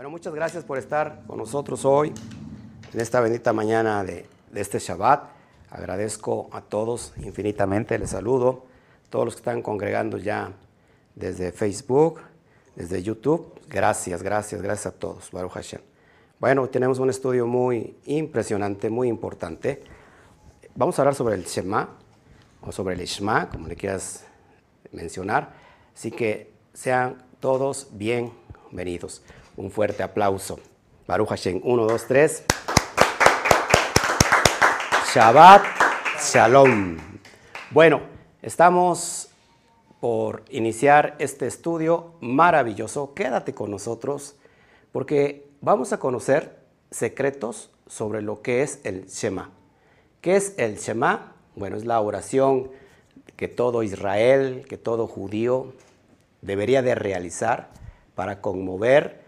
Bueno, muchas gracias por estar con nosotros hoy, en esta bendita mañana de, de este Shabbat. Agradezco a todos infinitamente, les saludo, todos los que están congregando ya desde Facebook, desde YouTube. Gracias, gracias, gracias a todos, Baruch Hashem. Bueno, tenemos un estudio muy impresionante, muy importante. Vamos a hablar sobre el Shema, o sobre el Ishma, como le quieras mencionar. Así que sean todos bienvenidos. Un fuerte aplauso. Baruch Hashem. Uno, dos, tres. Shabbat Shalom. Bueno, estamos por iniciar este estudio maravilloso. Quédate con nosotros porque vamos a conocer secretos sobre lo que es el Shema. ¿Qué es el Shema? Bueno, es la oración que todo Israel, que todo judío debería de realizar para conmover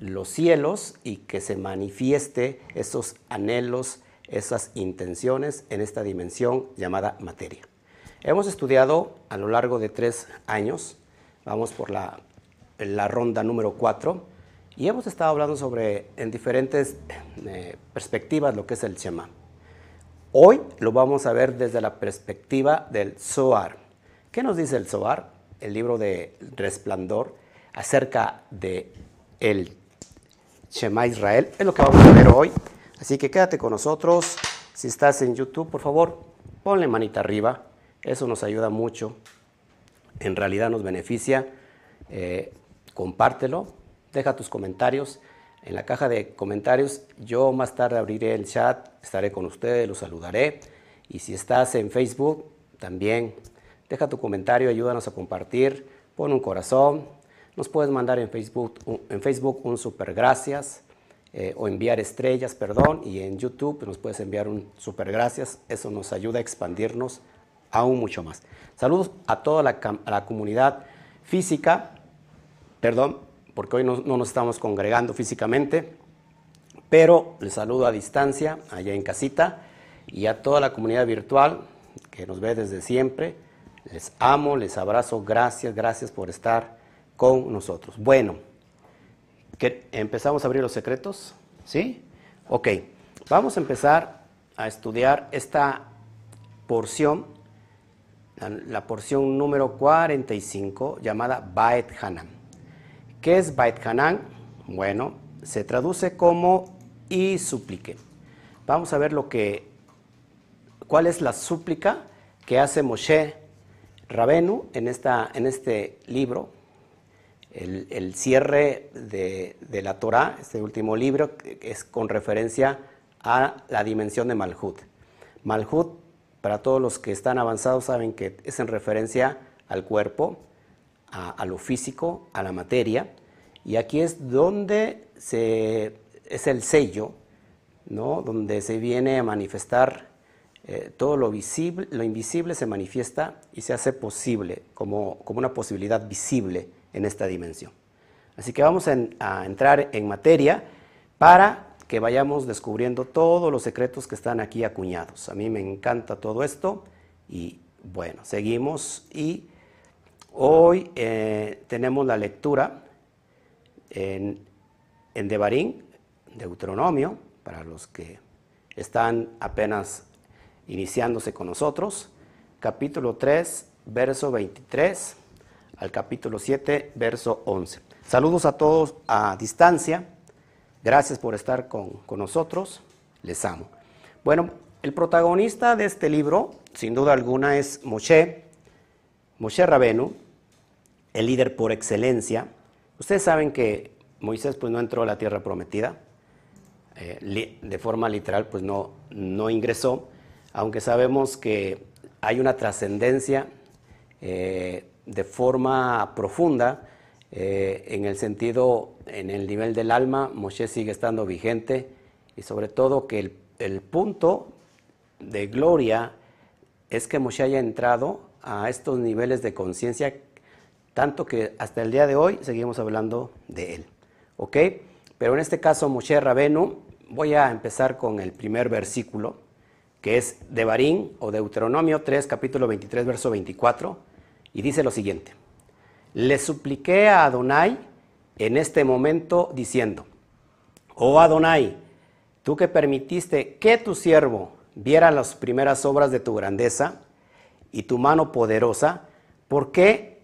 los cielos y que se manifieste esos anhelos, esas intenciones en esta dimensión llamada materia. Hemos estudiado a lo largo de tres años, vamos por la, la ronda número cuatro, y hemos estado hablando sobre en diferentes eh, perspectivas lo que es el Shema. Hoy lo vamos a ver desde la perspectiva del Zohar. ¿Qué nos dice el Zohar? El libro de Resplandor acerca de el Shema Israel. Es lo que vamos a ver hoy. Así que quédate con nosotros. Si estás en YouTube, por favor, ponle manita arriba. Eso nos ayuda mucho. En realidad nos beneficia. Eh, compártelo. Deja tus comentarios en la caja de comentarios. Yo más tarde abriré el chat, estaré con ustedes, los saludaré. Y si estás en Facebook, también deja tu comentario, ayúdanos a compartir, pon un corazón. Nos puedes mandar en Facebook, en Facebook un super gracias eh, o enviar estrellas, perdón. Y en YouTube nos puedes enviar un super gracias. Eso nos ayuda a expandirnos aún mucho más. Saludos a toda la, la comunidad física, perdón, porque hoy no, nos estamos congregando físicamente, pero les saludo a distancia, allá en casita, y a toda la comunidad virtual que nos ve desde siempre. Les amo, les abrazo, gracias, gracias por estar con nosotros. Bueno, ¿empezamos a abrir los secretos? ¿Sí? Ok, vamos a empezar a estudiar esta porción, la, porción número 45, llamada Baet Hanan. ¿Qué es Bait Hanan? Bueno, se traduce como y suplique. Vamos a ver lo que, cuál es la súplica que hace Moshe Rabenu en, esta, en este libro, el, cierre de, la Torah, este último libro, es con referencia a la dimensión de Malhut. Malhut, para todos los que están avanzados, saben que es en referencia al cuerpo, a, lo físico, a la materia, y aquí es donde se, es el sello, ¿no? donde se viene a manifestar eh, todo lo visible, lo invisible se manifiesta y se hace posible como, como una posibilidad visible en esta dimensión. Así que vamos a entrar en materia para que vayamos descubriendo todos los secretos que están aquí acuñados. A mí me encanta todo esto y bueno, seguimos y Hoy eh, tenemos la lectura en, en Devarín, Deuteronomio, para los que están apenas iniciándose con nosotros, capítulo 3, verso 23 al capítulo 7, verso 11. Saludos a todos a distancia. Gracias por estar con, con nosotros. Les amo. Bueno, el protagonista de este libro, sin duda alguna, es Moshe, Moshe Rabenu, el líder por excelencia. Ustedes saben que Moisés pues, no entró a la tierra prometida, eh, de forma literal pues no, no ingresó, aunque sabemos que hay una trascendencia eh, de forma profunda, eh, en el sentido, en el nivel del alma, Moshe sigue estando vigente y sobre todo que el, el punto de gloria es que Moshe haya entrado a estos niveles de conciencia, tanto que hasta el día de hoy seguimos hablando de él. ¿Ok? Pero en este caso, Moshe Rabenu, voy a empezar con el primer versículo, que es de Barín o Deuteronomio 3, capítulo 23, verso 24, y dice lo siguiente: Le supliqué a Adonai en este momento diciendo: oh Adonai, tú que permitiste que tu siervo viera las primeras obras de tu grandeza y tu mano poderosa, ¿por qué,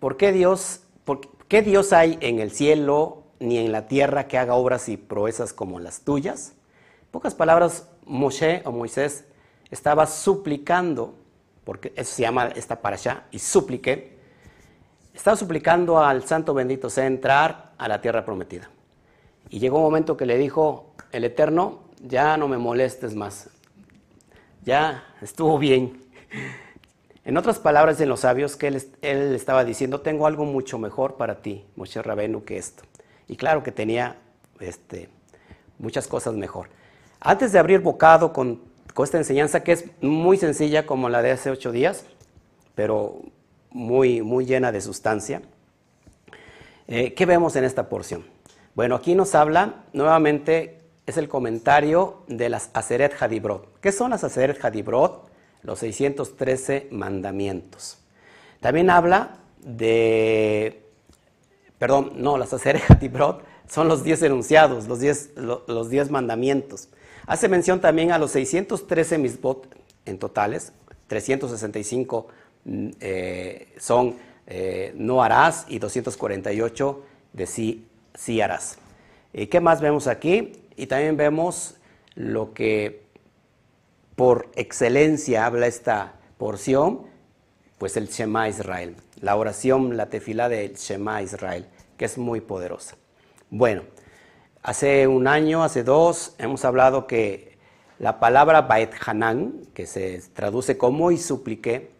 por qué Dios, por qué Dios hay en el cielo ni en la tierra que haga obras y proezas como las tuyas? En pocas palabras, Moshe o Moisés estaba suplicando, porque eso se llama esta para allá, y suplique, estaba suplicando al santo bendito sea entrar a la tierra prometida. Y llegó un momento que le dijo el Eterno, ya no me molestes más, ya estuvo bien. En otras palabras, en los sabios, que él, él, estaba diciendo, tengo algo mucho mejor para ti, Moshe Rabenu, que esto. Y claro que tenía este, muchas cosas mejor. Antes de abrir bocado con, con, esta enseñanza, que es muy sencilla como la de hace ocho días, pero muy, muy llena de sustancia, eh, ¿qué vemos en esta porción? Bueno, aquí nos habla nuevamente, es el comentario de las Aseret Hadibrot. ¿Qué son las Aseret Hadibrot? Los 613 mandamientos. También habla de, perdón, no, las Aseret Hadibrot son los 10 enunciados, los 10 los diez mandamientos. Hace mención también a los 613 misbot en totales, 365 mm, eh, son eh, no harás y 248 de sí sí harás. ¿Y qué más vemos aquí? Y también vemos lo que por excelencia habla esta porción, pues el Shema Israel, la oración, la tefila del Shema Israel, que es muy poderosa. Bueno, hace un año, hace dos, hemos hablado que la palabra Baet Hanan, que se traduce como y supliqué,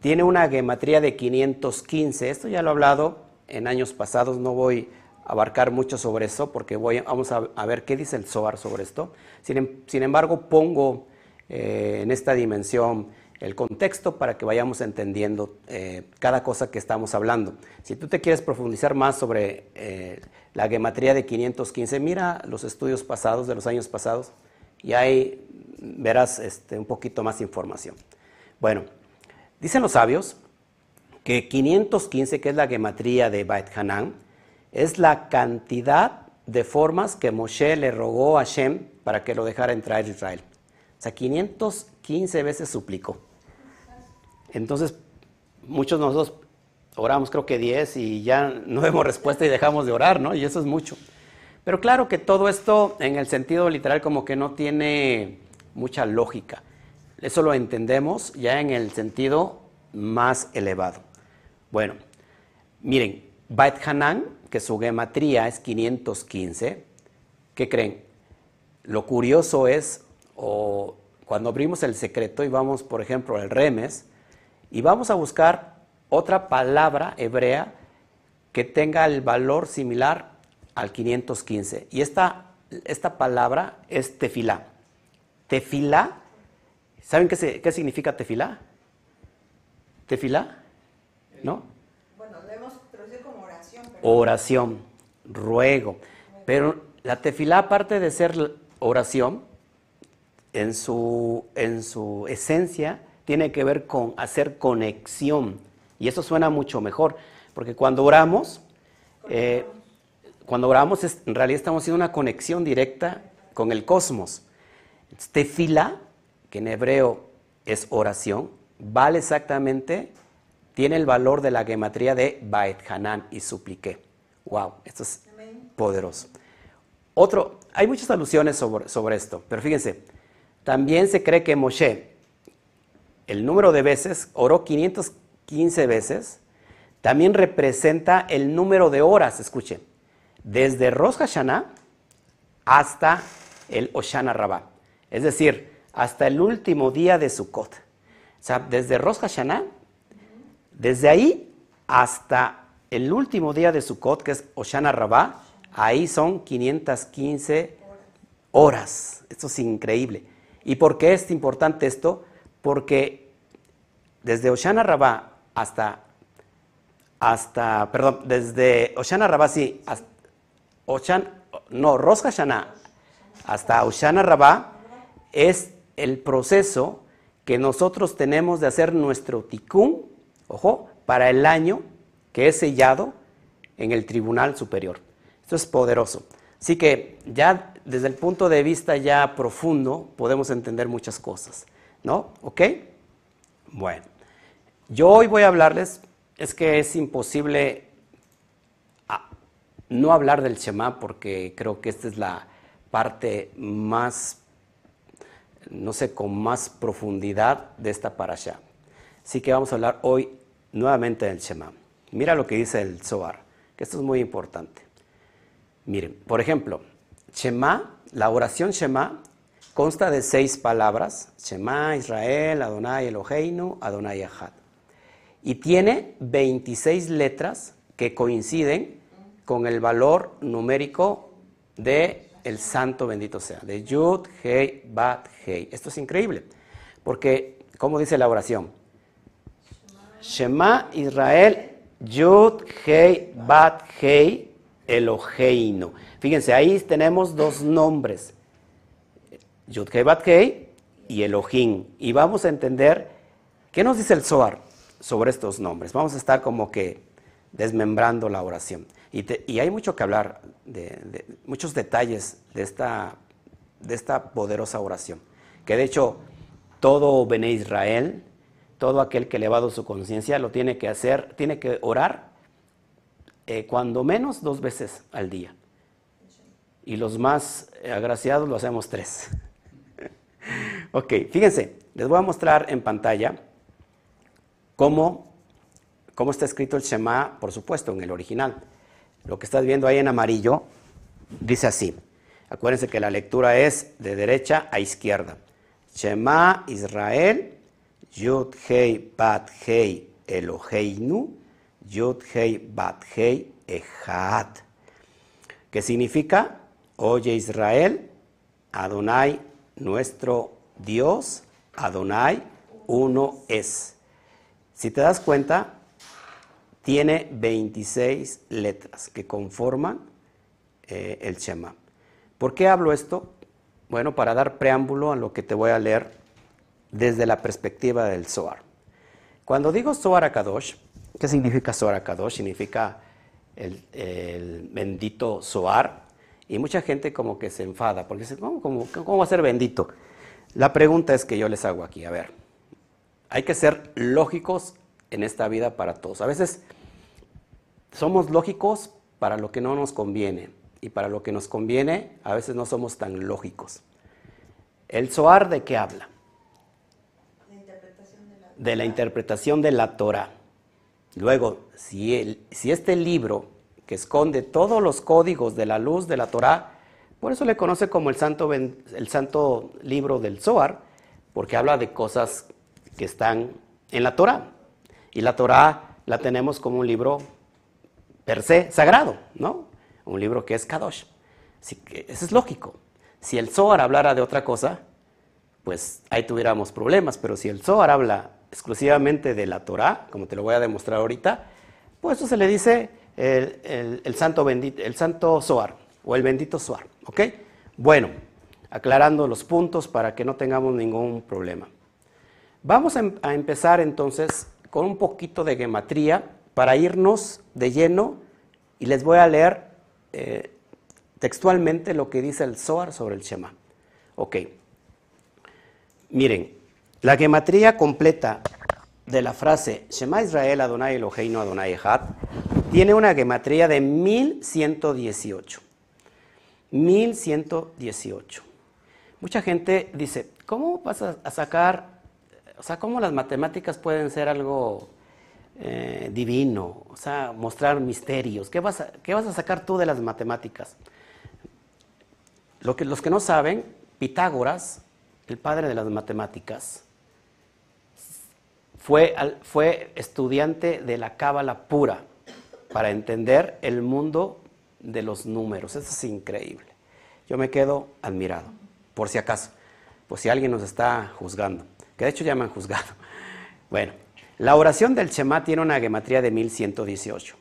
tiene una gematría de 515. Esto ya lo he hablado en años pasados, no voy abarcar mucho sobre eso porque voy, vamos a, ver qué dice el SOAR sobre esto. Sin, em, embargo, pongo eh, en esta dimensión el contexto para que vayamos entendiendo eh, cada cosa que estamos hablando. Si tú te quieres profundizar más sobre eh, la gematría de 515, mira los estudios pasados, de los años pasados, y ahí verás este, un poquito más información. Bueno, dicen los sabios que 515, que es la gematría de Bait Hanan, es la cantidad de formas que Moshe le rogó a Shem para que lo dejara entrar a Israel. O sea, 515 veces suplicó. Entonces, muchos de nosotros oramos creo que 10 y ya no vemos respuesta y dejamos de orar, ¿no? Y eso es mucho. Pero claro que todo esto en el sentido literal como que no tiene mucha lógica. Eso lo entendemos ya en el sentido más elevado. Bueno, miren, Bait Hanan que su gematría es 515, ¿qué creen? Lo curioso es, o cuando abrimos el secreto y vamos, por ejemplo, al remes, y vamos a buscar otra palabra hebrea que tenga el valor similar al 515. Y esta, esta palabra es tefilá. Tefilá, ¿saben qué, qué significa tefilá? ¿Tefilá? ¿No? oración, ruego. Pero la tefilá, aparte de ser oración, en su, en su esencia tiene que ver con hacer conexión. Y eso suena mucho mejor, porque cuando oramos, eh, cuando oramos en realidad estamos haciendo una conexión directa con el cosmos. Tefilá, que en hebreo es oración, vale exactamente tiene el valor de la gematría de Baet Hanan y supliqué. Wow, esto es poderoso. Otro, hay muchas alusiones sobre, sobre esto, pero fíjense, también se cree que Moshe, el número de veces, oró 515 veces, también representa el número de horas, escuchen, desde Rosh Hashanah hasta el Oshana Rabbah, es decir, hasta el último día de Sukkot. O sea, desde Rosh Hashanah desde ahí hasta el último día de Sukkot, que es Oshana Rabbah, ahí son 515 horas. Esto es increíble. ¿Y por qué es importante esto? Porque desde Oshana Rabbah hasta, hasta, perdón, desde Oshana Rabbah, sí, hasta, no, Rosh Hashanah hasta Oshana Rabbah es el proceso que nosotros tenemos de hacer nuestro tikkun ojo, para el año que es sellado en el Tribunal Superior. Esto es poderoso. Así que ya desde el punto de vista ya profundo podemos entender muchas cosas, ¿no? ¿Ok? Bueno, yo hoy voy a hablarles, es que es imposible ah, no hablar del Shema porque creo que esta es la parte más, no sé, con más profundidad de esta parasha. Así que vamos a hablar hoy nuevamente del Shema. Mira lo que dice el Zohar, que esto es muy importante. Miren, por ejemplo, Shema, la oración Shema consta de seis palabras, Shema, Israel, Adonai Eloheinu, Adonai Ahad. Y tiene 26 letras que coinciden con el valor numérico de el santo bendito sea, de Yud, Hei, Bat, Hei. Esto es increíble, porque, ¿cómo dice la oración? Shema Israel, Yud, Hei, Bat, Hei, Eloheinu. Fíjense, ahí tenemos dos nombres, Yudkei Batkei y Elohim. Y vamos a entender qué nos dice el Zohar sobre estos nombres. Vamos a estar como que desmembrando la oración. Y, hay mucho que hablar, de, muchos detalles de esta, de esta poderosa oración. Que de hecho, todo Bene Israel, todo aquel que ha elevado su conciencia, lo tiene que hacer, tiene que orar eh, cuando menos dos veces al día. Y los más agraciados lo hacemos tres. ok, fíjense, les voy a mostrar en pantalla cómo, cómo está escrito el Shema, por supuesto, en el original. Lo que estás viendo ahí en amarillo dice así. Acuérdense que la lectura es de derecha a izquierda. Shema Israel, Yud Hei Bat Hei Eloheinu, Yud Hei Bat Hei Echad, que significa, oye Israel, Adonai, nuestro Dios, Adonai, uno es. Si te das cuenta, tiene 26 letras que conforman eh, el Shema. ¿Por qué hablo esto? Bueno, para dar preámbulo a lo que te voy a leer desde la perspectiva del Zohar. Cuando digo Zohar Akadosh, ¿Qué significa Zohar Kadosh? Significa el, bendito Zohar. Y mucha gente como que se enfada, porque dice, ¿cómo, cómo, va a ser bendito? La pregunta es que yo les hago aquí, a ver, hay que ser lógicos en esta vida para todos. A veces somos lógicos para lo que no nos conviene y para lo que nos conviene a veces no somos tan lógicos. ¿El Zohar de qué habla? de la interpretación de la Torah. Luego, si, si este libro que esconde todos los códigos de la luz de la Torah, por eso le conoce como el santo, el santo libro del Zohar, porque habla de cosas que están en la Torah. Y la Torah la tenemos como un libro per se sagrado, ¿no? Un libro que es Kadosh. Así que eso es lógico. Si el Zohar hablara de otra cosa, pues ahí tuviéramos problemas, pero si el Zohar habla exclusivamente de la Torah, como te lo voy a demostrar ahorita, pues eso se le dice el, santo bendito, el santo Zohar o el bendito Zohar, ¿ok? Bueno, aclarando los puntos para que no tengamos ningún problema. Vamos a, em, empezar entonces con un poquito de gematría para irnos de lleno y les voy a leer eh, textualmente lo que dice el Zohar sobre el Shema. Ok. Miren, la gematría completa de la frase Shema Israel Adonai Eloheinu Adonai Echad tiene una gematría de 1118. 1118. Mucha gente dice, ¿cómo vas a sacar, o sea, cómo las matemáticas pueden ser algo eh, divino, o sea, mostrar misterios? ¿Qué vas, a, ¿Qué vas a sacar tú de las matemáticas? Lo que, los que no saben, Pitágoras, el padre de las matemáticas, fue, fue estudiante de la cábala pura para entender el mundo de los números. Eso es increíble. Yo me quedo admirado, por si acaso, por si alguien nos está juzgando, que de hecho ya me han juzgado. Bueno, la oración del Shema tiene una gematría de 1118.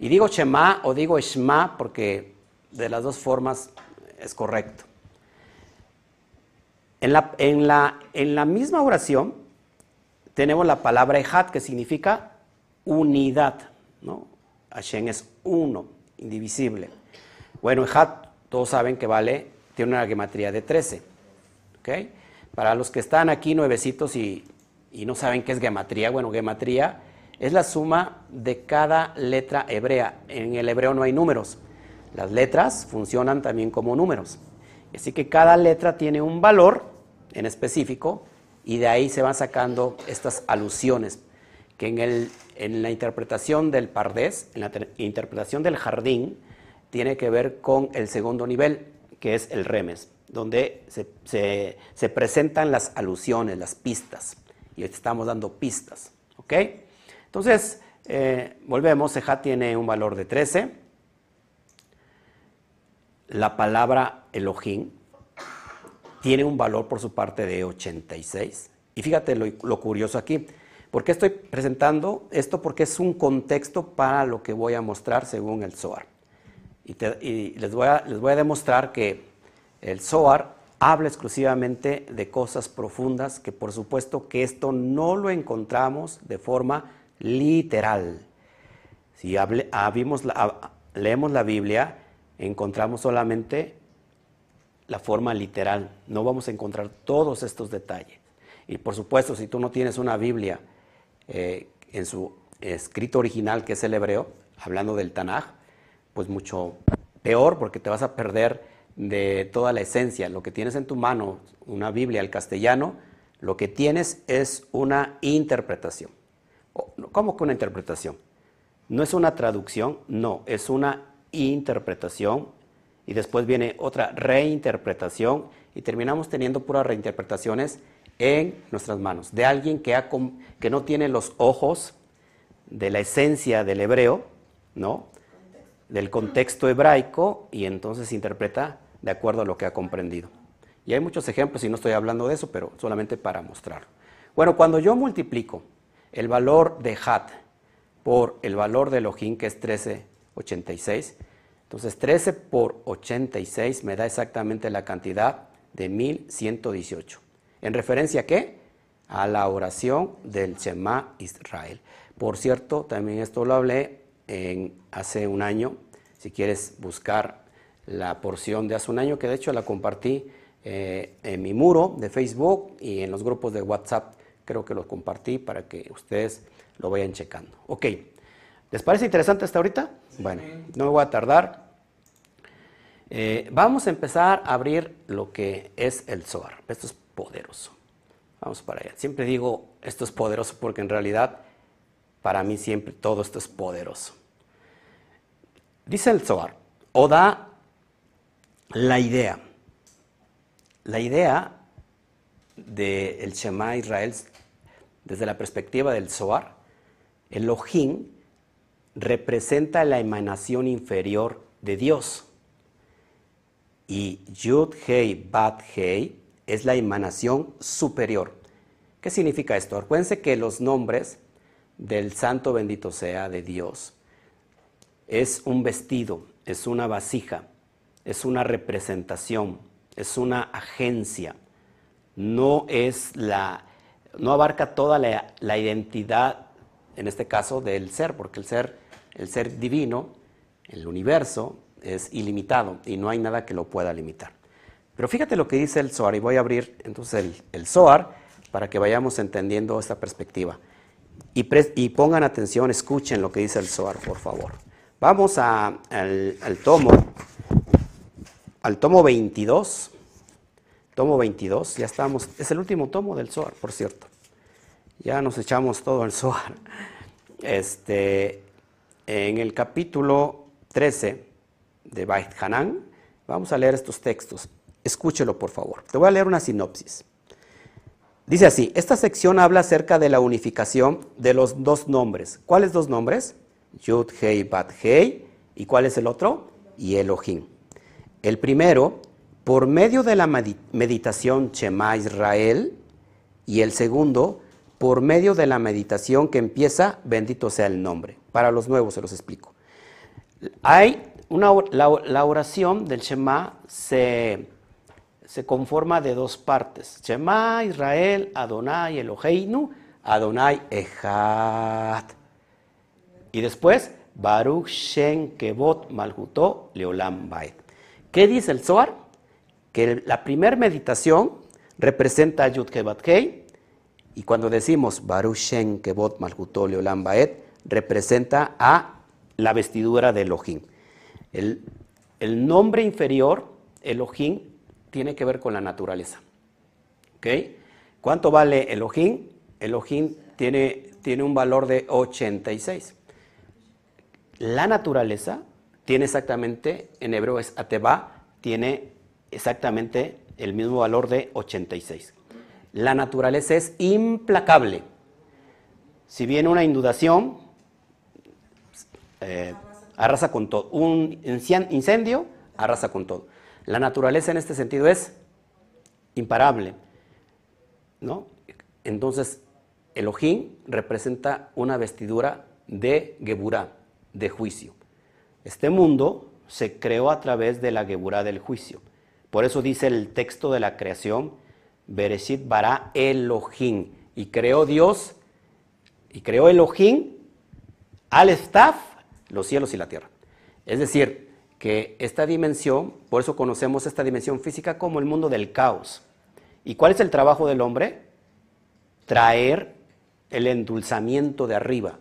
Y digo Shema o digo Shema porque de las dos formas es correcto. En la, misma oración tenemos la palabra Ejad, que significa unidad. ¿no? Hashem es uno, indivisible. Bueno, Ejad todos saben que vale, tiene una gematría de 13. ¿ok? Para los que están aquí nuevecitos y, no saben qué es gematría, bueno, gematría es la suma de cada letra hebrea. En el hebreo no hay números. Las letras funcionan también como números. Así que cada letra tiene un valor en específico y de ahí se van sacando estas alusiones que en, el, en la interpretación del pardés, en la interpretación del jardín, tiene que ver con el segundo nivel, que es el remes, donde se, presentan las alusiones, las pistas. Y estamos dando pistas. ¿Ok? Entonces, eh, volvemos, Seja tiene un valor de 13 la palabra Elohim tiene un valor por su parte de 86. Y fíjate lo, curioso aquí. ¿Por qué estoy presentando esto? Porque es un contexto para lo que voy a mostrar según el Zohar. Y, les voy a demostrar que el Zohar habla exclusivamente de cosas profundas, que por supuesto que esto no lo encontramos de forma literal. Si leemos la Biblia, encontramos solamente la forma literal, no vamos a encontrar todos estos detalles. Y por supuesto, si tú no tienes una Biblia eh, en su escrito original, que es el hebreo, hablando del Tanaj, pues mucho peor porque te vas a perder de toda la esencia. Lo que tienes en tu mano, una Biblia al castellano, lo que tienes es una interpretación. ¿Cómo que una interpretación? No es una traducción, no, es una interpretación y después viene otra reinterpretación y terminamos teniendo puras reinterpretaciones en nuestras manos, de alguien que, que no tiene los ojos de la esencia del hebreo, ¿no? Del contexto hebraico y entonces interpreta de acuerdo a lo que ha comprendido. Y hay muchos ejemplos y no estoy hablando de eso, pero solamente para mostrarlo. Bueno, cuando yo multiplico el valor de Hat por el valor de Elohim, que es 13 86. Entonces 13 por 86 me da exactamente la cantidad de 1118. ¿En referencia a qué? A la oración del Shema Israel. Por cierto, también esto lo hablé en, hace un año. Si quieres buscar la porción de hace un año, que de hecho la compartí eh, en mi muro de Facebook y en los grupos de WhatsApp, creo que lo compartí para que ustedes lo vayan checando. Ok, ¿les parece interesante hasta ahorita? Bueno, no me voy a tardar. Eh, vamos a empezar a abrir lo que es el Zohar. Esto es poderoso. Vamos para allá. Siempre digo esto es poderoso porque en realidad para mí siempre todo esto es poderoso. Dice el Zohar, o da la idea. La idea del Shema Israel desde la perspectiva del Zohar, Elohim representa la emanación inferior de Dios. Y Yud Hei Bat Hei es la emanación superior. ¿Qué significa esto? Acuérdense que los nombres del Santo bendito sea de Dios es un vestido, es una vasija, es una representación, es una agencia. No es la, no abarca toda la, identidad, en este caso, del ser, porque el ser el ser divino, el universo, es ilimitado y no hay nada que lo pueda limitar. Pero fíjate lo que dice el Zohar y voy a abrir entonces el, el para que vayamos entendiendo esta perspectiva. Y, y, pongan atención, escuchen lo que dice el Zohar, por favor. Vamos al, al, tomo, al tomo 22. Tomo 22, ya estamos, es el último tomo del Zohar, por cierto. Ya nos echamos todo el Zohar. Este, en el capítulo 13 de Bait Hanan, vamos a leer estos textos. Escúchelo, por favor. Te voy a leer una sinopsis. Dice así, esta sección habla acerca de la unificación de los dos nombres. ¿Cuáles dos nombres? Yud, Hei, Bat, Hei. ¿Y cuál es el otro? Y Elohim. El primero, por medio de la meditación Shema Israel. Y el segundo, por medio de la meditación que empieza, bendito sea el nombre. Para los nuevos se los explico. Hay una, la, oración del Shema se, se, conforma de dos partes. Shema, Israel, Adonai, Eloheinu, Adonai, Echad. Y después, Baruch Shen Kebot Malhuto Leolam Bait. ¿Qué dice el Zohar? Que la primera meditación representa a Yud Hei, y cuando decimos Baruch Shen Kebot Malhutol Olam Baet, representa a la vestidura de Elohim. El, el nombre inferior, Elohim, tiene que ver con la naturaleza. ¿Ok? ¿Cuánto vale Elohim? Elohim tiene, tiene un valor de 86. La naturaleza tiene exactamente, en hebreo es Ateba, tiene exactamente el mismo valor de 86. La naturaleza es implacable. Si viene una inundación, eh, arrasa con todo. Un incendio, arrasa con todo. La naturaleza en este sentido es imparable. ¿no? Entonces, Elohim representa una vestidura de Geburah, de juicio. Este mundo se creó a través de la Geburah del juicio. Por eso dice el texto de la creación, Bereshit bara Elohim. Y creó Dios, y creó Elohim al staff, los cielos y la tierra. Es decir, que esta dimensión, por eso conocemos esta dimensión física como el mundo del caos. ¿Y cuál es el trabajo del hombre? Traer el endulzamiento de arriba.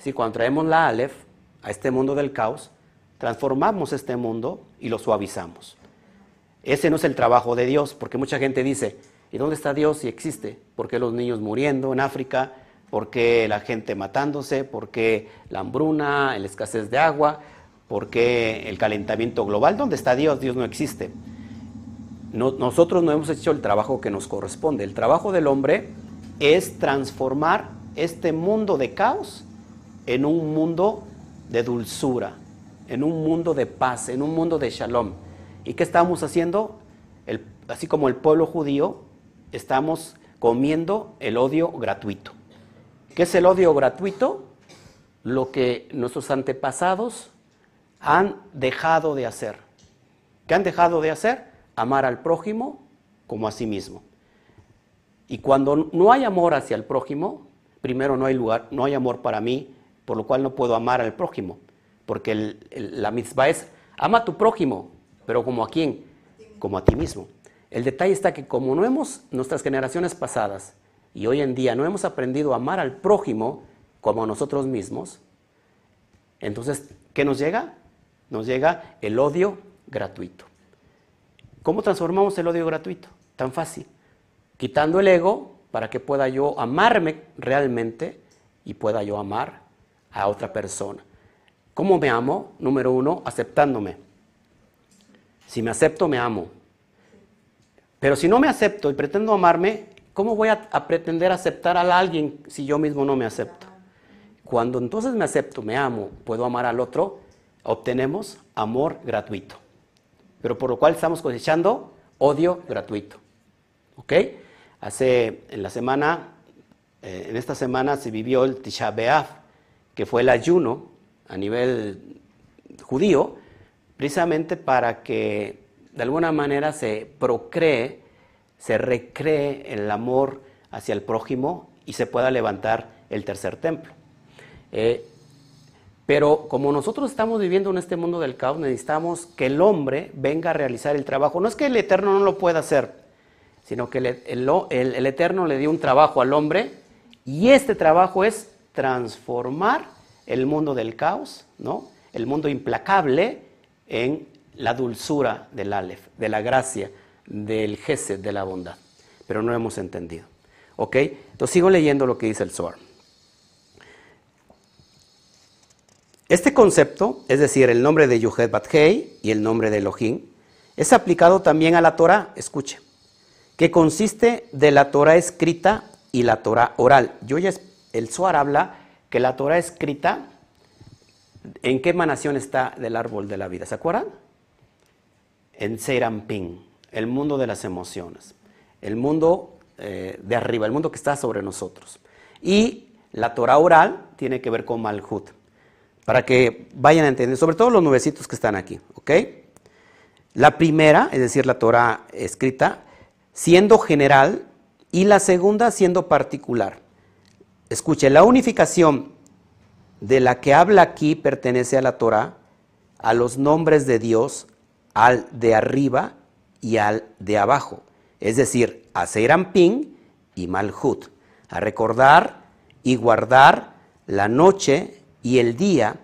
Si cuando traemos la Aleph a este mundo del caos, transformamos este mundo y lo suavizamos. Ese no es el trabajo de Dios, porque mucha gente dice, ¿y dónde está Dios si existe? ¿Por qué los niños muriendo en África? ¿Por qué la gente matándose? ¿Por qué la hambruna, la escasez de agua? ¿Por qué el calentamiento global? ¿Dónde está Dios? Dios no existe. nosotros no hemos hecho el trabajo que nos corresponde. El trabajo del hombre es transformar este mundo de caos en un mundo de dulzura, en un mundo de paz, en un mundo de shalom. ¿Y qué estamos haciendo? así como el pueblo judío, estamos comiendo el odio gratuito. ¿Qué es el odio gratuito? Lo que nuestros antepasados han dejado de hacer. ¿Qué han dejado de hacer? Amar al prójimo como a sí mismo. Y cuando no hay amor hacia el prójimo, primero no hay lugar, no hay amor para mí, por lo cual no puedo amar al prójimo. Porque la mitzvah es, ama a tu prójimo, pero como a quién? Como a ti mismo. El detalle está que como no hemos, nuestras generaciones pasadas y hoy en día no hemos aprendido a amar al prójimo como a nosotros mismos, entonces, ¿qué nos llega? Nos llega el odio gratuito. ¿Cómo transformamos el odio gratuito? Tan fácil quitando el ego para que pueda yo amarme realmente y pueda yo amar a otra persona. ¿Cómo me amo? Número uno, aceptándome. Si me acepto, me amo. Pero si no me acepto y pretendo amarme, ¿cómo voy a, pretender aceptar a alguien si yo mismo no me acepto? Cuando entonces me acepto, me amo, puedo amar al otro, obtenemos amor gratuito. Pero por lo cual estamos cosechando odio gratuito. ¿Ok? Hace, en la semana, eh, en esta semana se vivió el Tisha B'Av, que fue el ayuno a nivel judío, precisamente para que de alguna manera se procree, se recree el amor hacia el prójimo y se pueda levantar el tercer templo. Eh, pero como nosotros estamos viviendo en este mundo del caos, necesitamos que el hombre venga a realizar el trabajo. No es que el Eterno no lo pueda hacer, sino que el, Eterno le dio un trabajo al hombre y este trabajo es transformar el mundo del caos, ¿no? el mundo implacable, en la dulzura del Aleph, de la gracia, del Gesed, de la bondad. Pero no hemos entendido. ¿Ok? Entonces sigo leyendo lo que dice el Zohar. Este concepto, es decir, el nombre de Yuhet Bathei y el nombre de Elohim, es aplicado también a la Torah, escuche que consiste de la Torah escrita y la Torah oral. Yo ya, el Suar habla que la Torah escrita, ¿en qué emanación está del árbol de la vida? ¿Se acuerdan? En Serampín, el mundo de las emociones, el mundo eh, de arriba, el mundo que está sobre nosotros. Y la Torah oral tiene que ver con Malhut, para que vayan a entender, sobre todo los nuevecitos que están aquí, ¿ok? La primera, es decir, la Torah escrita, siendo general y la segunda siendo particular. Escuche, la unificación de la que habla aquí pertenece a la Torah, a los nombres de Dios, al de arriba y al de abajo, es decir, a Seirampin y Malhut, a recordar y guardar la noche y el día,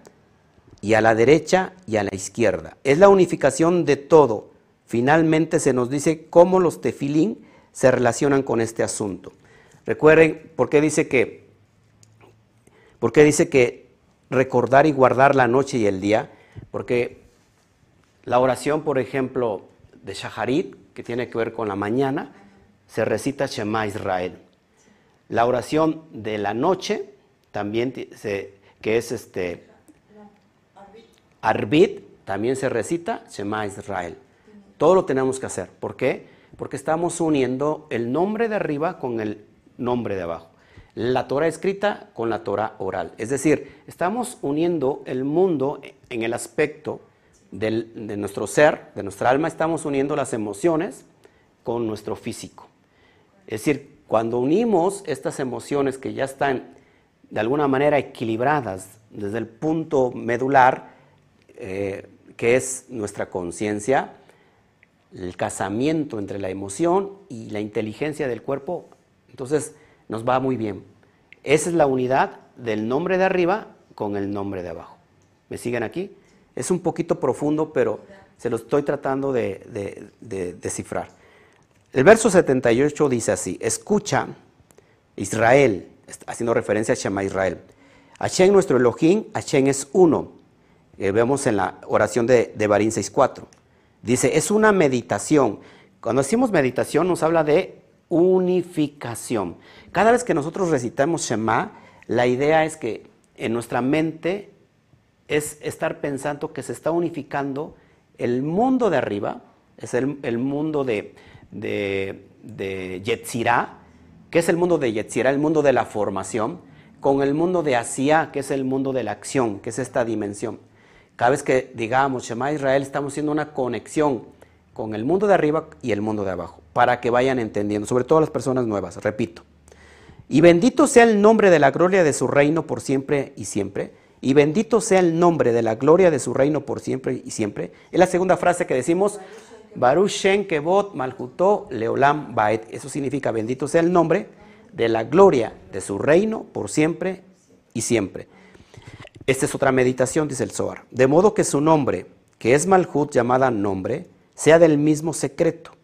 y a la derecha y a la izquierda. Es la unificación de todo. Finalmente se nos dice cómo los tefilín se relacionan con este asunto. Recuerden, ¿por qué dice que, por qué dice que recordar y guardar la noche y el día? Porque la oración, por ejemplo, de Shaharit, que tiene que ver con la mañana, se recita Shema Israel. La oración de la noche, también se, que es este Arbit, también se recita Shema Israel. Todo lo tenemos que hacer. ¿Por qué? Porque estamos uniendo el nombre de arriba con el nombre de abajo. La Torah escrita con la Torah oral. Es decir, estamos uniendo el mundo en el aspecto de nuestro ser, de nuestra alma, estamos uniendo las emociones con nuestro físico. Es decir, cuando unimos estas emociones que ya están de alguna manera equilibradas desde el punto medular, eh, que es nuestra conciencia, el casamiento entre la emoción y la inteligencia del cuerpo, entonces nos va muy bien. Esa es la unidad del nombre de arriba con el nombre de abajo. ¿Me siguen aquí? Es un poquito profundo, pero se lo estoy tratando de, descifrar. El verso 78 dice así, escucha Israel, haciendo referencia a Shema Israel. Hashem nuestro Elohim, Hashem es uno. Eh, vemos en la oración de, de Barín 6.4. Dice, es una meditación. Cuando decimos meditación nos habla de unificación. Cada vez que nosotros recitamos Shema, la idea es que en nuestra mente es estar pensando que se está unificando el mundo de arriba, es el, mundo de, de, de Yetzirah, que es el mundo de Yetzirah, el mundo de la formación, con el mundo de Asia, que es el mundo de la acción, que es esta dimensión. Cada vez que digamos Shema Israel, estamos haciendo una conexión con el mundo de arriba y el mundo de abajo, para que vayan entendiendo, sobre todo las personas nuevas, repito. Y bendito sea el nombre de la gloria de su reino por siempre y siempre y bendito sea el nombre de la gloria de su reino por siempre y siempre. Es la segunda frase que decimos, Baruch Shen Kevot Malhutó Leolam Baet. Eso significa bendito sea el nombre de la gloria de su reino por siempre y siempre. Esta es otra meditación, dice el Zohar. De modo que su nombre, que es Malhut llamada nombre, sea del mismo secreto.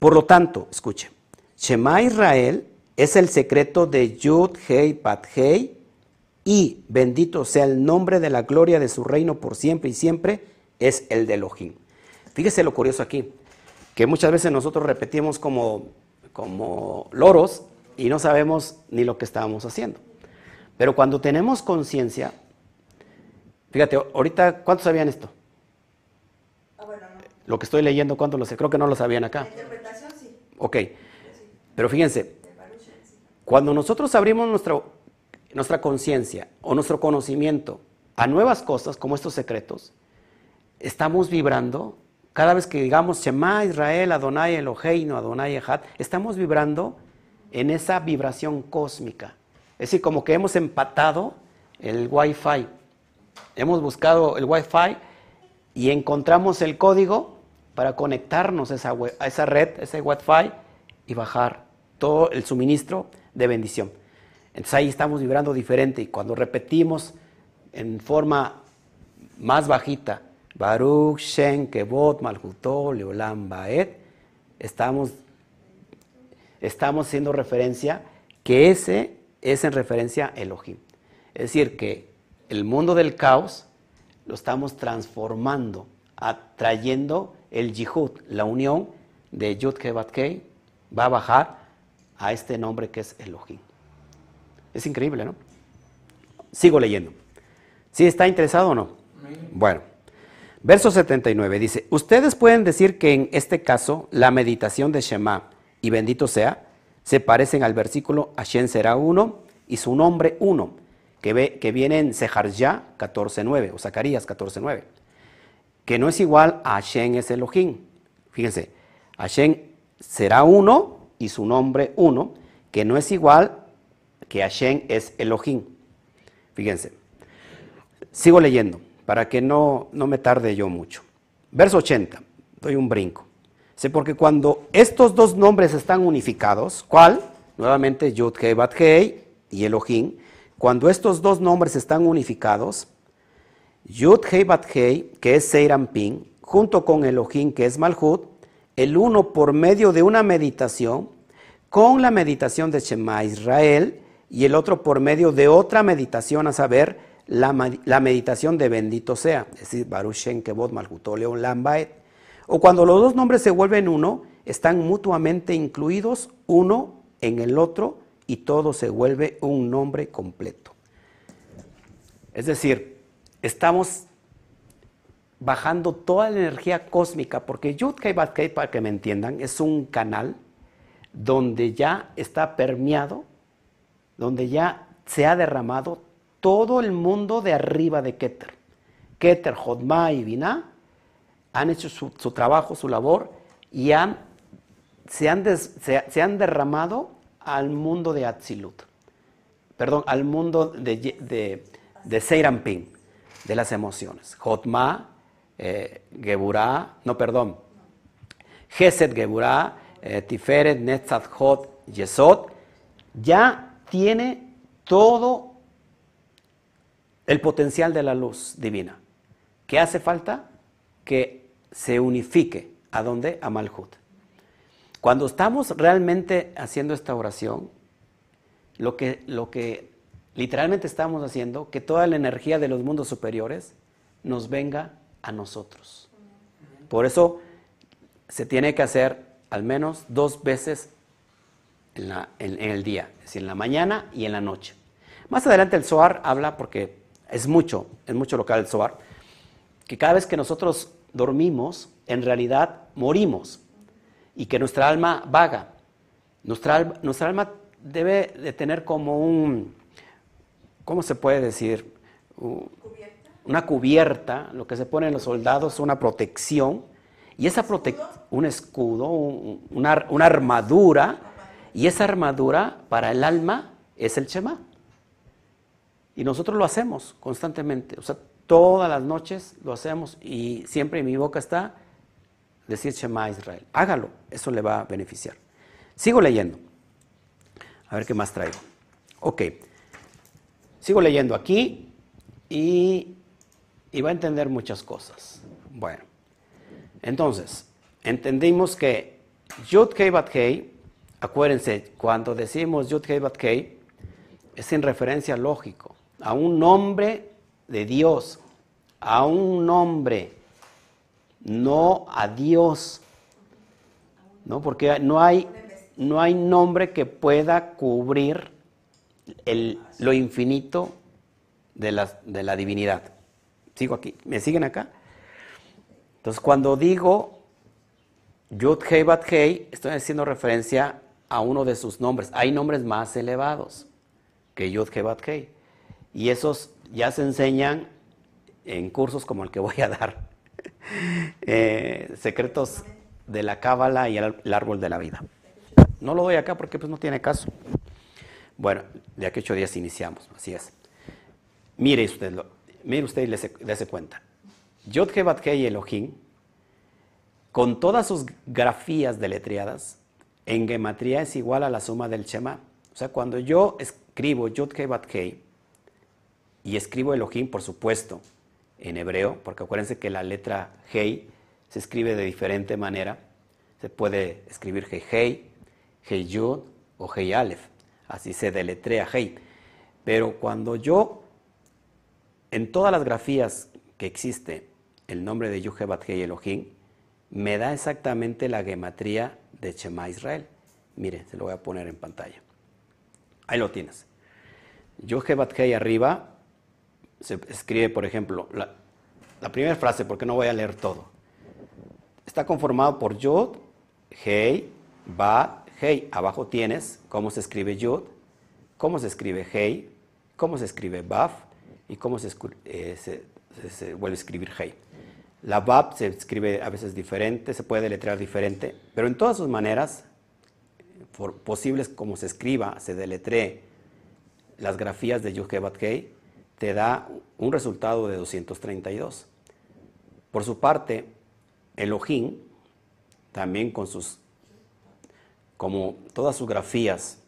Por lo tanto, escuche, Shema Israel es el secreto de Yud Hei Pat Hei y bendito sea el nombre de la gloria de su reino por siempre y siempre, es el de Elohim. Fíjese lo curioso aquí, que muchas veces nosotros repetimos como, como loros y no sabemos ni lo que estábamos haciendo. Pero cuando tenemos conciencia, fíjate, ahorita, ¿cuántos sabían esto? Lo que estoy leyendo, ¿cuántos lo sé? Creo que no lo sabían acá. La interpretación sí. Ok. Pero fíjense, cuando nosotros abrimos nuestro nuestra conciencia o nuestro conocimiento a nuevas cosas como estos secretos, estamos vibrando, cada vez que digamos Shema Israel, Adonai Eloheinu, Adonai Echad, estamos vibrando en esa vibración cósmica. Es decir, como que hemos empatado el Wi-Fi. Hemos buscado el Wi-Fi y encontramos el código para conectarnos a esa, a esa red, ese Wi-Fi y bajar todo el suministro de bendición. Entonces ahí estamos vibrando diferente y cuando repetimos en forma más bajita, Baruch Shen Kevot Malhutó Leolam Baed, estamos, estamos haciendo referencia que ese es en referencia a Elohim. Es decir, que el mundo del caos lo estamos transformando, atrayendo el Yihud, la unión de Yud Kei, va a bajar a este nombre que es Elohim. Es increíble, ¿no? Sigo leyendo. ¿Sí está interesado o no? Bueno, verso 79 dice, ustedes pueden decir que en este caso la meditación de Shema y bendito sea se parecen al versículo Hashem será uno y su nombre uno, que, viene en Seharja 14.9 o Zacarías 14.9, que no es igual a Hashem es Elohim. Fíjense, Hashem será uno y su nombre uno, que no es igual que Hashem es Elohim. Fíjense, sigo leyendo para que no, no me tarde yo mucho. Verso 80, doy un brinco. Sé porque cuando estos dos nombres están unificados, ¿cuál? Nuevamente Yud Bat y Elohim. Cuando estos dos nombres están unificados, Yud Hei Bat Hei, que es Ping, junto con Elohim, que es Malhut, el uno por medio de una meditación, con la meditación de Shema Israel, y el otro por medio de otra meditación, a saber, la, meditación de bendito sea, es decir, Baruch Shen Kevod Leon Lambaet. O cuando los dos nombres se vuelven uno, están mutuamente incluidos uno en el otro y todo se vuelve un nombre completo. Es decir, estamos bajando toda la energía cósmica, porque Yud Kei Bat Kei, para que me entiendan, es un canal donde ya está permeado, donde ya se ha derramado todo el mundo de arriba de Keter. Keter, Jodma y Binah han hecho su, trabajo, su labor, y han, se, han se, han derramado al mundo de Atzilut. Perdón, al mundo de, de, de de las emociones. Jotma, eh, Geburah, no, perdón, Geset Geburah, eh, Tiferet, Netzat, Hot, Yesod, ya tiene todo el potencial de la luz divina. ¿Qué hace falta? Que se unifique. ¿A dónde? A Malhut. Cuando estamos realmente haciendo esta oración, lo que, lo que literalmente estamos haciendo, que toda la energía de los mundos superiores nos venga a nosotros. Por eso se tiene que hacer al menos dos veces en, el día, es decir, en la mañana y en la noche. Más adelante el Zohar habla, porque es mucho, es mucho local el Zohar, que cada vez que nosotros dormimos, en realidad morimos y que nuestra alma vaga. Nuestra, nuestra alma debe de tener como un, ¿cómo se puede decir? una cubierta, lo que se pone en los soldados, una protección, y esa protección, un escudo, una, armadura, y esa armadura para el alma es el Shema. Y nosotros lo hacemos constantemente, o sea, todas las noches lo hacemos y siempre en mi boca está decir Shema Israel. Hágalo, eso le va a beneficiar. Sigo leyendo. A ver qué más traigo. Ok. Sigo leyendo aquí y y va a entender muchas cosas. Bueno, entonces, entendimos que Yud Kei Bat Kei, acuérdense, cuando decimos Yud Kei Bat Kei, es en referencia lógico a un nombre de Dios, a un nombre, no a Dios. ¿No? Porque no hay, no hay nombre que pueda cubrir el, lo infinito de la, de la divinidad. Sigo aquí. ¿Me siguen acá? Entonces, cuando digo Yud Hei Bat Hei, estoy haciendo referencia a uno de sus nombres. Hay nombres más elevados que Yud Hei Bat Hei. Y esos ya se enseñan en cursos como el que voy a dar. Eh, secretos de la cábala y el, árbol de la vida. No lo doy acá porque pues no tiene caso. Bueno, ya que ocho días iniciamos, así es. Mire usted, lo, mire usted y dése cuenta. Yod y Elohim, con todas sus grafías deletreadas, en gematría es igual a la suma del Shema. O sea, cuando yo escribo Yod y escribo Elohim, por supuesto, en hebreo, porque acuérdense que la letra Hei se escribe de diferente manera. Se puede escribir Hei Hei, Hei Yud o Hei Aleph. Así se deletrea Hei. Pero cuando yo en todas las grafías que existe el nombre de Yuhebat y Elohim, me da exactamente la gematría de Shema Israel. Mire, se lo voy a poner en pantalla. Ahí lo tienes. Yuhebat arriba se escribe, por ejemplo, la, primera frase, porque no voy a leer todo. Está conformado por Yod, Hei, Bat, Hei. Abajo tienes cómo se escribe Yod, cómo se escribe Hei, cómo se escribe Baf, y cómo eh, se, vuelve a escribir Hei. La Bab se escribe a veces diferente, se puede deletrear diferente, pero en todas sus maneras posibles como se escriba, se deletree las grafías de Yuhebat Hei, te da un resultado de 232. Por su parte, Elohim, también con sus, como todas sus grafías,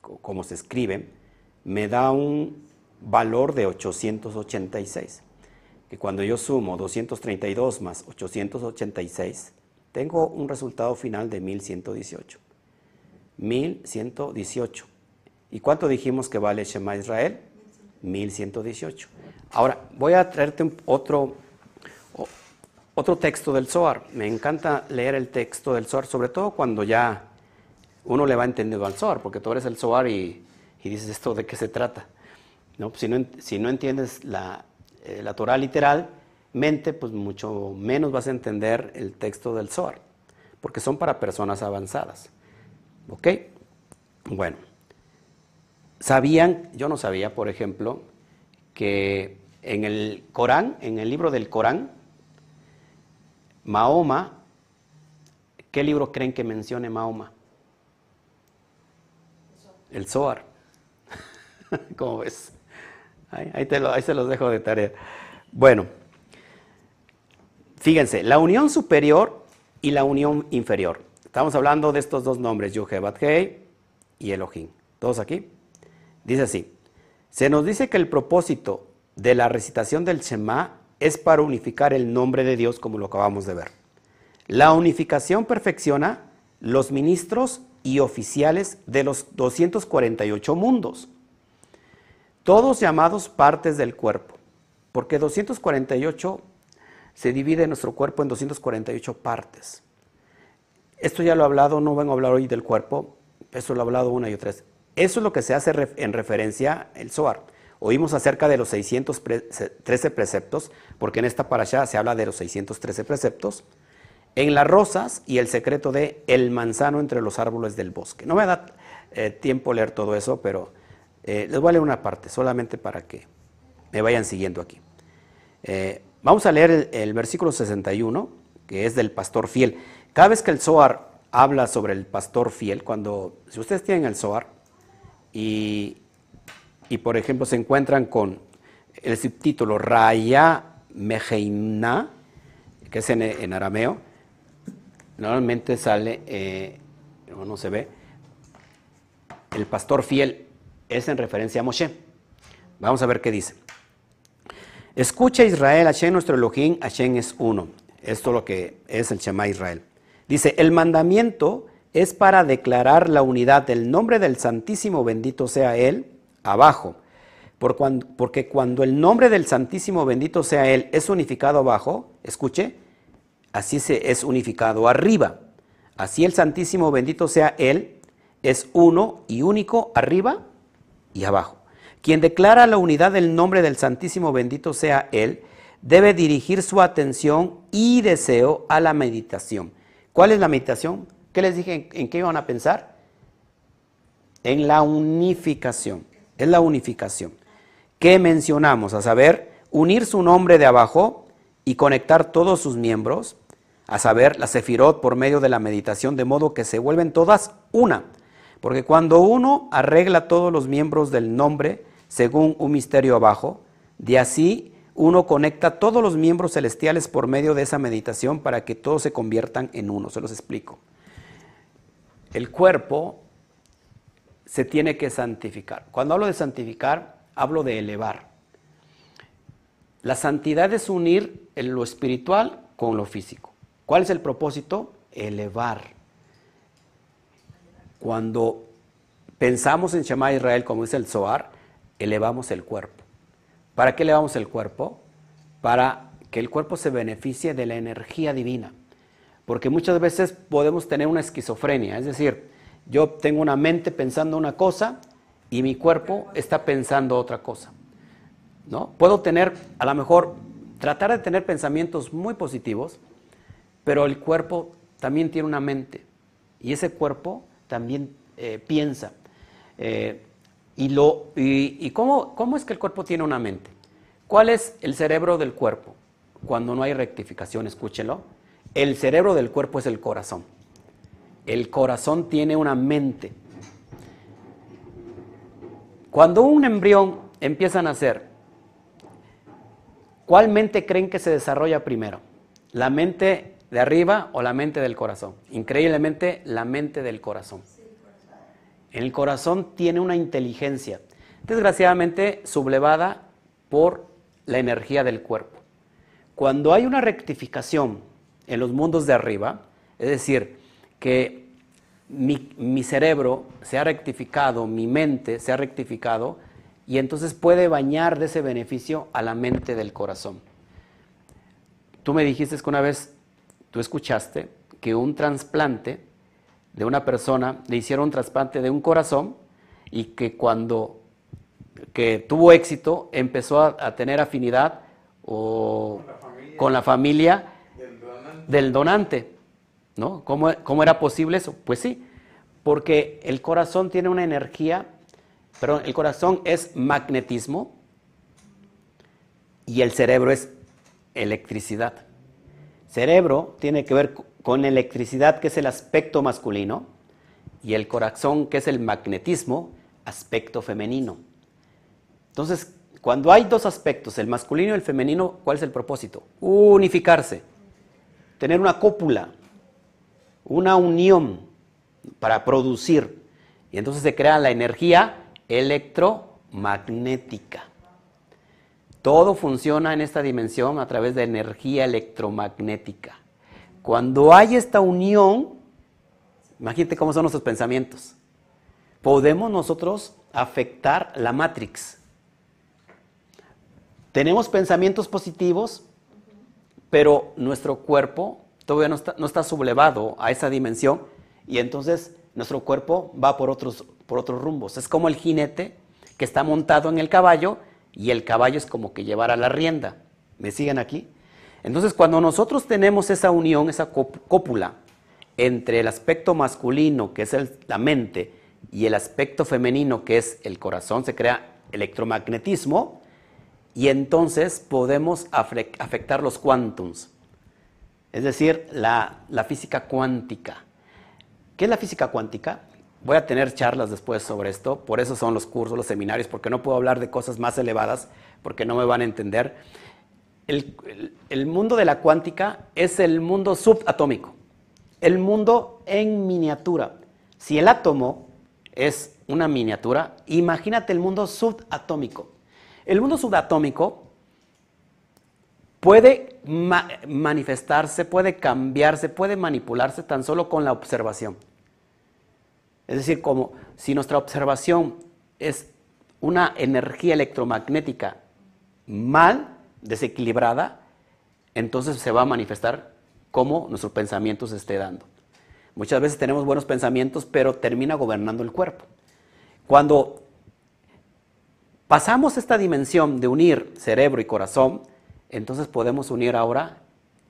como se escriben, me da un valor de 886. Que cuando yo sumo 232 más 886, tengo un resultado final de 1118. 1118. ¿Y cuánto dijimos que vale Shema Israel? 1118. Ahora, voy a traerte otro, otro texto del Zohar. Me encanta leer el texto del Zohar, sobre todo cuando ya uno le va entendiendo al Zohar, porque tú eres el Zohar y, dices esto de qué se trata. ¿No? Si, no, si no entiendes la, eh, la Torah literalmente, pues mucho menos vas a entender el texto del Zohar, porque son para personas avanzadas. ¿Ok? Bueno, sabían, yo no sabía, por ejemplo, que en el Corán, en el libro del Corán, Mahoma, ¿qué libro creen que mencione Mahoma? El Zohar. ¿Cómo ves? Ahí, te ahí se los dejo de tarea. Bueno, fíjense, la unión superior y la unión inferior. Estamos hablando de estos dos nombres, Yuhebat-Hei y Elohim. ¿Todos aquí? Dice así, se nos dice que el propósito de la recitación del Shema es para unificar el nombre de Dios como lo acabamos de ver. La unificación perfecciona los ministros y oficiales de los 248 mundos, todos llamados partes del cuerpo, porque 248 se divide nuestro cuerpo en 248 partes. Esto ya lo he hablado, no vengo a hablar hoy del cuerpo, eso lo he hablado una y otra vez. Eso es lo que se hace en referencia el Zohar. Oímos acerca de los 613 preceptos, porque en esta parasha se habla de los 613 preceptos, en las rosas y el secreto de el manzano entre los árboles del bosque. No me da eh, tiempo leer todo eso, pero eh, les voy a leer una parte, solamente para que me vayan siguiendo aquí. Eh, vamos a leer el, el versículo 61, que es del pastor fiel. Cada vez que el Zohar habla sobre el pastor fiel, cuando, si ustedes tienen el Zohar y, por ejemplo se encuentran con el subtítulo Raya Meheimna, que es en, arameo, normalmente sale, eh, no se ve, el pastor fiel es en referencia a Moshe. Vamos a ver qué dice. Escucha Israel, Hashem nuestro Elohim, Hashem es uno. Esto es lo que es el Shema Israel. Dice, el mandamiento es para declarar la unidad del nombre del Santísimo, bendito sea Él, abajo. porque cuando el nombre del Santísimo, bendito sea Él, es unificado abajo, escuche, así se es unificado arriba. Así el Santísimo, bendito sea Él, es uno y único arriba y abajo. Quien declara la unidad del nombre del Santísimo, bendito sea Él, debe dirigir su atención y deseo a la meditación ¿Cuál es la meditación? ¿Qué les dije? ¿En qué iban a pensar? En la unificación. Es la unificación. ¿Qué mencionamos? A saber, unir su nombre de abajo y conectar todos sus miembros. A saber, la sefirot por medio de la meditación, de modo que se vuelven todas una. Porque cuando uno arregla todos los miembros del nombre según un misterio abajo, de así uno conecta todos los miembros celestiales por medio de esa meditación para que todos se conviertan en uno. Se los explico. El cuerpo se tiene que santificar. Cuando hablo de santificar, hablo de elevar. La santidad es unir lo espiritual con lo físico. ¿Cuál es el propósito? Elevar. Cuando pensamos en Shema Israel, como dice el Zohar, elevamos el cuerpo. ¿Para qué elevamos el cuerpo? Para que el cuerpo se beneficie de la energía divina. Porque muchas veces podemos tener una esquizofrenia, es decir, yo tengo una mente pensando una cosa y mi cuerpo está pensando otra cosa. ¿no? Puedo tener, a lo mejor, tratar de tener pensamientos muy positivos, pero el cuerpo también tiene una mente y ese cuerpo también eh, piensa. Eh, ¿Y, lo, y, cómo, cómo es que el cuerpo tiene una mente? ¿Cuál es el cerebro del cuerpo? Cuando no hay rectificación, escúchelo. El cerebro del cuerpo es el corazón. El corazón tiene una mente. Cuando un embrión empieza a nacer, ¿cuál mente creen que se desarrolla primero? ¿La mente de arriba o la mente del corazón? Increíblemente, la mente del corazón. El corazón tiene una inteligencia, desgraciadamente sublevada por la energía del cuerpo. Cuando hay una rectificación en los mundos de arriba, es decir, que mi, cerebro se ha rectificado, mi mente se ha rectificado, y entonces puede bañar de ese beneficio a la mente del corazón. Tú me dijiste que una vez, tú escuchaste que un trasplante de una persona, le hicieron un trasplante de un corazón y que cuando que tuvo éxito empezó a, tener afinidad o con la familia, del donante. ¿No? ¿Cómo, ¿Cómo, era posible eso? Pues sí, porque el corazón tiene una energía, pero el corazón es magnetismo y el cerebro es electricidad. Cerebro tiene que ver con electricidad, que es el aspecto masculino, y el corazón, que es el magnetismo, aspecto femenino. Entonces, cuando hay dos aspectos, el masculino y el femenino, ¿cuál es el propósito? Unificarse, tener una cópula, una unión para producir. Y entonces se crea la energía electromagnética. Todo funciona en esta dimensión a través de energía electromagnética. Cuando hay esta unión, imagínate cómo son nuestros pensamientos. Podemos nosotros afectar la matrix. Tenemos pensamientos positivos, pero nuestro cuerpo todavía no está, no está sublevado a esa dimensión y entonces nuestro cuerpo va por otros, por otros rumbos. Es como el jinete que está montado en el caballo y el caballo es como que llevara la rienda. ¿Me siguen aquí? Entonces, cuando nosotros tenemos esa unión, esa cópula entre el aspecto masculino, que es la mente, y el aspecto femenino, que es el corazón, se crea electromagnetismo, y entonces podemos afectar los quantums, es decir, la, la física cuántica. ¿Qué es la física cuántica? Voy a tener charlas después sobre esto, por eso son los cursos, los seminarios, porque no puedo hablar de cosas más elevadas, porque no me van a entender. El, mundo de la cuántica es el mundo subatómico, el mundo en miniatura. Si el átomo es una miniatura, imagínate el mundo subatómico. El mundo subatómico puede manifestarse, puede cambiarse, puede manipularse tan solo con la observación. Es decir, como si nuestra observación es una energía electromagnética mal desequilibrada, entonces se va a manifestar como nuestro pensamiento se esté dando. Muchas veces tenemos buenos pensamientos, pero termina gobernando el cuerpo. Cuando pasamos esta dimensión de unir cerebro y corazón, entonces podemos unir ahora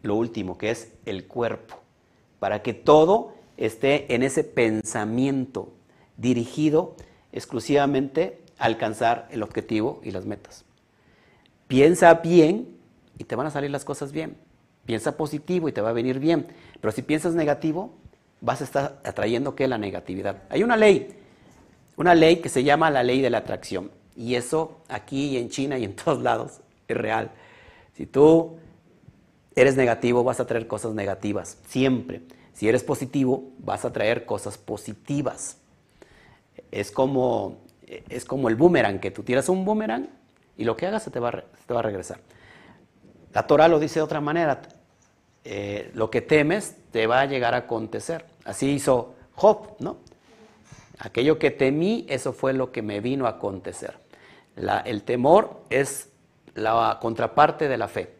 lo último, que es el cuerpo, para que todo esté en ese pensamiento dirigido exclusivamente a alcanzar el objetivo y las metas. Piensa bien y te van a salir las cosas bien. Piensa positivo y te va a venir bien. Pero si piensas negativo, vas a estar atrayendo que la negatividad. Hay una ley, una ley que se llama la ley de la atracción. Y eso aquí en China y en todos lados es real. Si tú eres negativo, vas a traer cosas negativas, siempre. Si eres positivo, vas a traer cosas positivas. Es como, es como el boomerang, que tú tiras un boomerang y lo que hagas se te va, te va a regresar. La Torah lo dice de otra manera. Eh, lo que temes te va a llegar a acontecer. Así hizo Job, ¿no? Aquello que temí, eso fue lo que me vino a acontecer. el temor es la contraparte de la fe.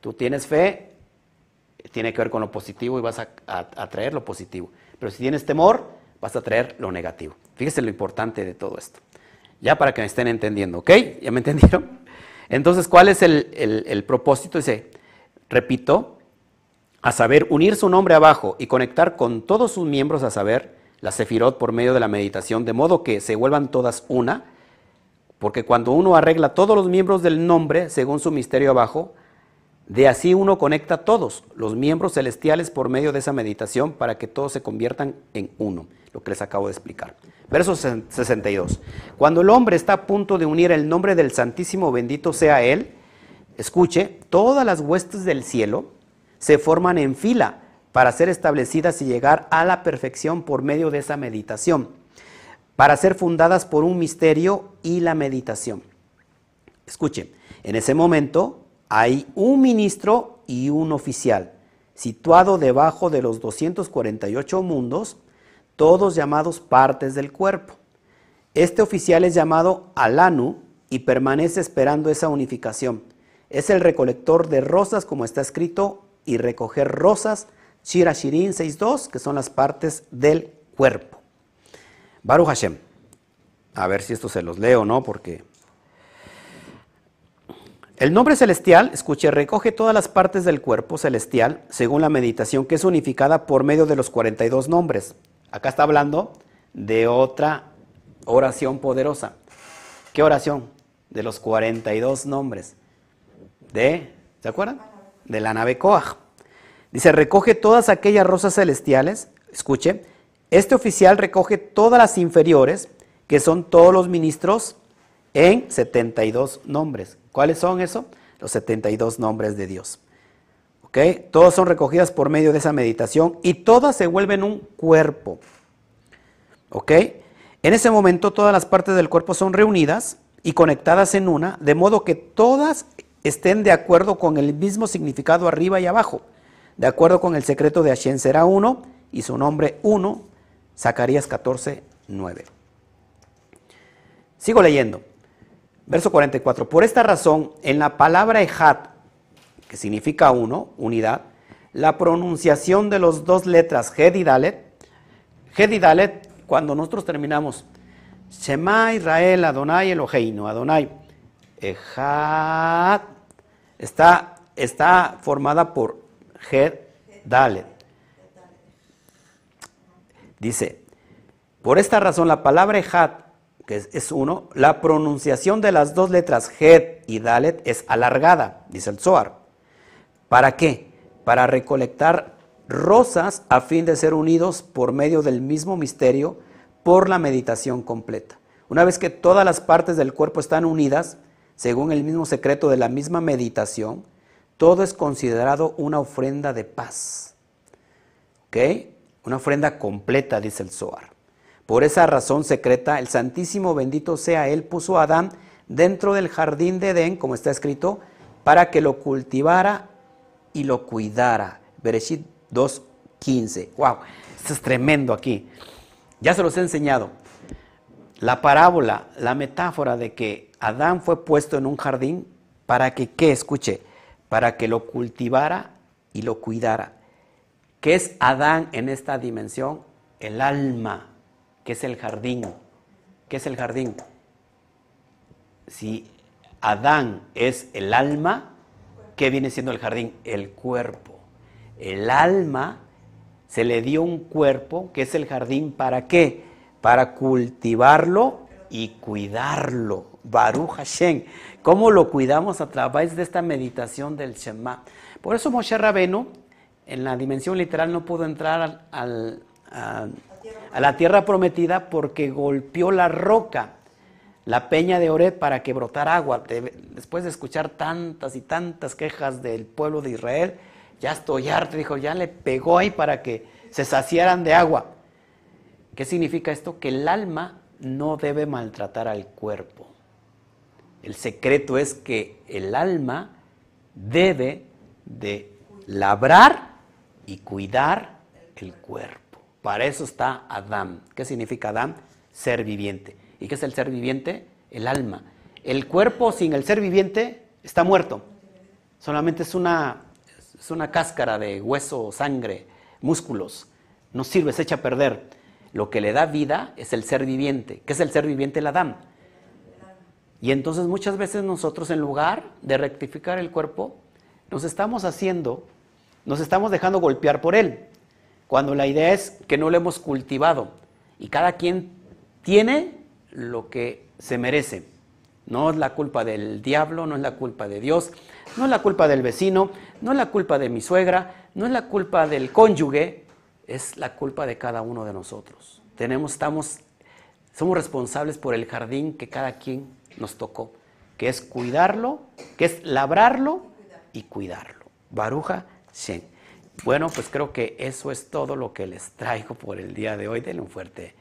Tú tienes fe, tiene que ver con lo positivo y vas a, atraer lo positivo. Pero si tienes temor, vas a traer lo negativo. Fíjese lo importante de todo esto. Ya para que me estén entendiendo, ¿ok? ¿Ya me entendieron? Entonces, ¿cuál es el, propósito? Dice, repito, a saber, unir su nombre abajo y conectar con todos sus miembros, a saber, la sefirot por medio de la meditación, de modo que se vuelvan todas una, porque cuando uno arregla todos los miembros del nombre, según su misterio abajo, de así uno conecta todos los miembros celestiales por medio de esa meditación para que todos se conviertan en uno, lo que les acabo de explicar. Verso 62. Cuando el hombre está a punto de unir el nombre del Santísimo, bendito sea Él, escuche, todas las huestes del cielo se forman en fila para ser establecidas y llegar a la perfección por medio de esa meditación, para ser fundadas por un misterio y la meditación. Escuchen, en ese momento hay un ministro y un oficial, situado debajo de los 248 mundos, todos llamados partes del cuerpo. Este oficial es llamado Alanu y permanece esperando esa unificación. Es el recolector de rosas, como está escrito, y recoger rosas, Shira Shirin 6.2, que son las partes del cuerpo. Baruch Hashem. A ver si esto se los leo, ¿no? Porque el nombre celestial, escuche, recoge todas las partes del cuerpo celestial según la meditación que es unificada por medio de los 42 nombres. Acá está hablando de otra oración poderosa. ¿Qué oración? De los 42 nombres. De, ¿se acuerdan? De la nave Koach. Dice, recoge todas aquellas rosas celestiales. Escuche, este oficial recoge todas las inferiores, que son todos los ministros, en 72 nombres. ¿Cuáles son eso? Los 72 nombres de Dios. ¿Ok? Todas son recogidas por medio de esa meditación y todas se vuelven un cuerpo. ¿Ok? En ese momento todas las partes del cuerpo son reunidas y conectadas en una, de modo que todas estén de acuerdo con el mismo significado arriba y abajo, de acuerdo con el secreto de Hashem será uno y su nombre uno, Zacarías 14, 9. Sigo leyendo. Verso 44. Por esta razón, en la palabra Ejat, que significa uno, unidad, la pronunciación de los dos letras Hed y Dalet, Hed y Dalet cuando nosotros terminamos, Shema Israel Adonai Eloheinu, Adonai, Ejad, está, está formada por Hed Dalet. Dice, por esta razón la palabra Ejad, que es, uno, la pronunciación de las dos letras Hed y Dalet es alargada, dice el Zohar. ¿Para qué? Para recolectar rosas a fin de ser unidos por medio del mismo misterio por la meditación completa. Una vez que todas las partes del cuerpo están unidas, según el mismo secreto de la misma meditación, todo es considerado una ofrenda de paz. ¿Ok? Una ofrenda completa, dice el Zohar. Por esa razón secreta, el Santísimo bendito sea Él puso a Adán dentro del jardín de Edén, como está escrito, para que lo cultivara y lo cuidara. Bereshit 2.15. ¡Wow! Esto es tremendo aquí. Ya se los he enseñado. La parábola, la metáfora de que Adán fue puesto en un jardín para que, ¿qué? Escuche, para que lo cultivara y lo cuidara. ¿Qué es Adán en esta dimensión? El alma, que es el jardín. ¿Qué es el jardín? Si Adán es el alma, ¿qué viene siendo el jardín? El cuerpo. El alma se le dio un cuerpo, que es el jardín, ¿para qué? Para cultivarlo y cuidarlo. Baruch Hashem. ¿Cómo lo cuidamos a través de esta meditación del Shema? Por eso Moshe Rabenu, en la dimensión literal, no pudo entrar a, la tierra prometida porque golpeó la roca, la peña de Ored, para que brotara agua. Después de escuchar tantas y tantas quejas del pueblo de Israel, ya estoy harto, dijo, ya le pegó ahí para que se saciaran de agua. ¿Qué significa esto? Que el alma no debe maltratar al cuerpo. El secreto es que el alma debe de labrar y cuidar el cuerpo. Para eso está Adán. ¿Qué significa Adán? Ser viviente. ¿Y qué es el ser viviente? El alma. El cuerpo sin el ser viviente está muerto. Solamente es una es una cáscara de hueso, sangre, músculos. No sirve, se echa a perder. Lo que le da vida es el ser viviente. ¿Qué es el ser viviente? El Adán. Y entonces muchas veces nosotros en lugar de rectificar el cuerpo, nos estamos haciendo, nos estamos dejando golpear por él, cuando la idea es que no lo hemos cultivado. Y cada quien tiene lo que se merece. No es la culpa del diablo, no es la culpa de Dios, no es la culpa del vecino, no es la culpa de mi suegra, no es la culpa del cónyuge, es la culpa de cada uno de nosotros. Tenemos, estamos, somos responsables por el jardín que cada quien nos tocó, que es cuidarlo, que es labrarlo y cuidarlo. Baruja Bueno, pues creo que eso es todo lo que les traigo por el día de hoy. Denle un fuerte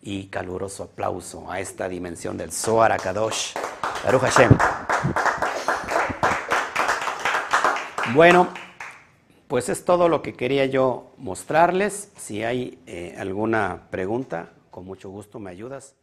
y caluroso aplauso a esta dimensión del Zohar Akadosh. Baruch Hashem. Bueno, pues es todo lo que quería yo mostrarles. Si hay eh, alguna pregunta, con mucho gusto me ayudas.